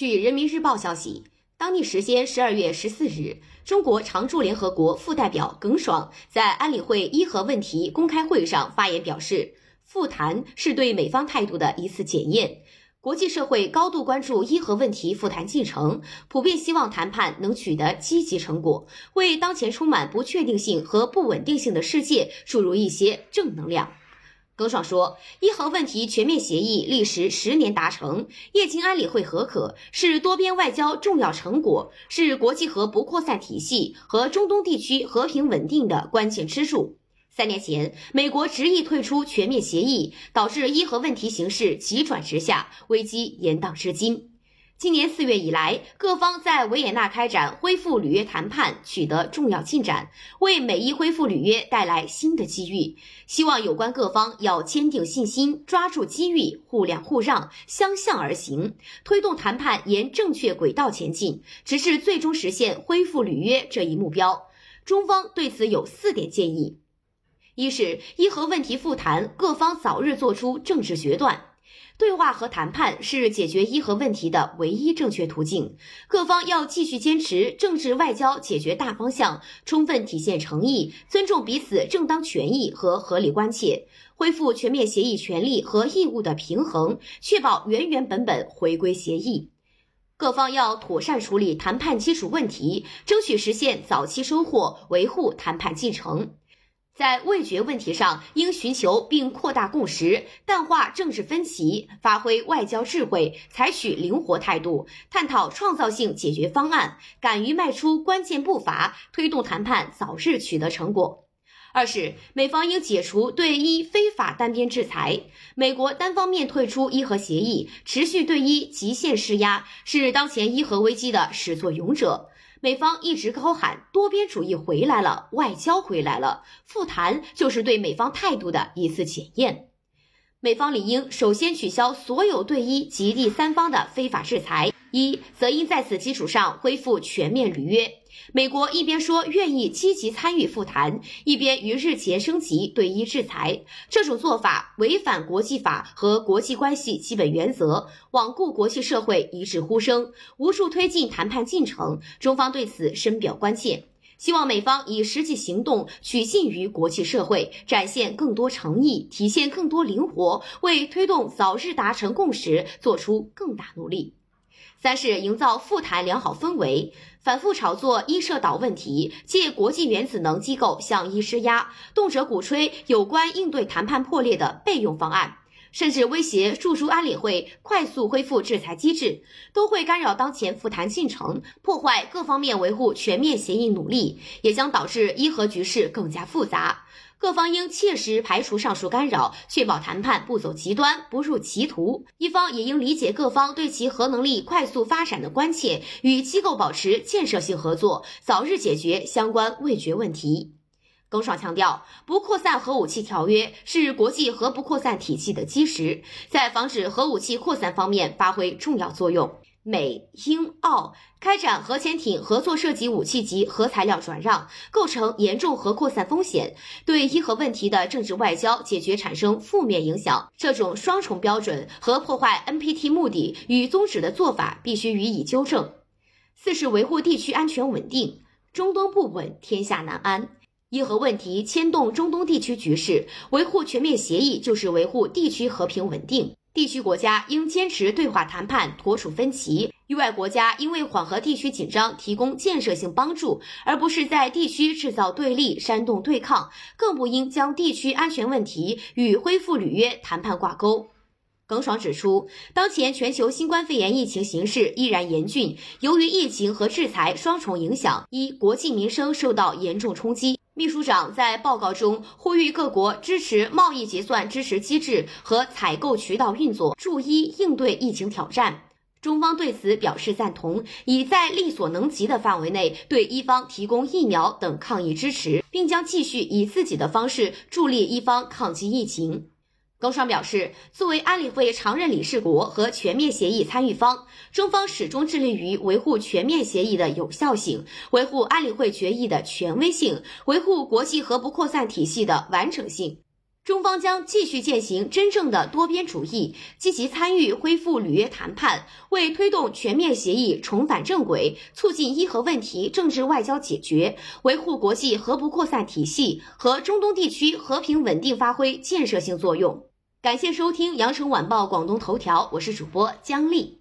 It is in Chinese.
据人民日报消息，当地时间十二月十四日，中国常驻联合国副代表耿爽在安理会伊核问题公开会上发言表示，复谈是对美方态度的一次检验。国际社会高度关注伊核问题复谈进程，普遍希望谈判能取得积极成果，为当前充满不确定性和不稳定性的世界注入一些正能量。耿爽说，伊核问题全面协议历时十年达成，液经安理会核可，是多边外交重要成果，是国际核不扩散体系和中东地区和平稳定的关键支柱。三年前，美国执意退出全面协议，导致伊核问题形势急转直下，危机延宕至今。今年四月以来，各方在维也纳开展恢复履约谈判，取得重要进展，为美伊恢复履约带来新的机遇。希望有关各方要坚定信心，抓住机遇，互谅互让，相向而行，推动谈判沿正确轨道前进，直至最终实现恢复履约这一目标。中方对此有四点建议：一是伊核问题复谈，各方早日做出政治决断。对话和谈判是解决伊核问题的唯一正确途径，各方要继续坚持政治外交解决大方向，充分体现诚意，尊重彼此正当权益和合理关切，恢复全面协议权利和义务的平衡，确保原原本本回归协议。各方要妥善处理谈判基础问题，争取实现早期收获，维护谈判进程。在味觉问题上，应寻求并扩大共识，淡化政治分歧，发挥外交智慧，采取灵活态度，探讨创造性解决方案，敢于迈出关键步伐，推动谈判早日取得成果。二是美方应解除对伊非法单边制裁，美国单方面退出伊核协议，持续对伊极限施压，是当前伊核危机的始作俑者。美方一直高喊多边主义回来了，外交回来了，复谈就是对美方态度的一次检验。美方理应首先取消所有对伊及第三方的非法制裁，一则应在此基础上恢复全面履约。美国一边说愿意积极参与复谈，一边于日前升级对伊制裁，这种做法违反国际法和国际关系基本原则，罔顾国际社会一致呼声，无助推进谈判进程。中方对此深表关切，希望美方以实际行动取信于国际社会，展现更多诚意，体现更多灵活，为推动早日达成共识做出更大努力。三是营造复谈良好氛围，反复炒作伊涉岛问题，借国际原子能机构向伊施压，动辄鼓吹有关应对谈判破裂的备用方案，甚至威胁诉诸安理会快速恢复制裁机制，都会干扰当前复谈进程，破坏各方面维护全面协议努力，也将导致伊核局势更加复杂。各方应切实排除上述干扰，确保谈判不走极端、不入歧途。一方也应理解各方对其核能力快速发展的关切，与机构保持建设性合作，早日解决相关未决问题。耿爽强调，不扩散核武器条约是国际核不扩散体系的基石，在防止核武器扩散方面发挥重要作用。美英澳开展核潜艇合作涉及武器级核材料转让，构成严重核扩散风险，对伊核问题的政治外交解决产生负面影响。这种双重标准和破坏 NPT 目的与宗旨的做法必须予以纠正。四是维护地区安全稳定，中东不稳，天下难安。伊核问题牵动中东地区局势，维护全面协议就是维护地区和平稳定。地区国家应坚持对话谈判，妥处分歧；域外国家应为缓和地区紧张提供建设性帮助，而不是在地区制造对立、煽动对抗。更不应将地区安全问题与恢复履约谈判挂钩。耿爽指出，当前全球新冠肺炎疫情形势依然严峻，由于疫情和制裁双重影响，一国际民生受到严重冲击。秘书长在报告中呼吁各国支持贸易结算支持机制和采购渠道运作，助伊应对疫情挑战。中方对此表示赞同，已在力所能及的范围内对伊方提供疫苗等抗疫支持，并将继续以自己的方式助力伊方抗击疫情。耿爽表示，作为安理会常任理事国和全面协议参与方，中方始终致力于维护全面协议的有效性，维护安理会决议的权威性，维护国际核不扩散体系的完整性。中方将继续践行真正的多边主义，积极参与恢复履约谈判，为推动全面协议重返正轨、促进伊核问题政治外交解决、维护国际核不扩散体系和中东地区和平稳定发挥建设性作用。感谢收听羊城晚报广东头条，我是主播姜丽。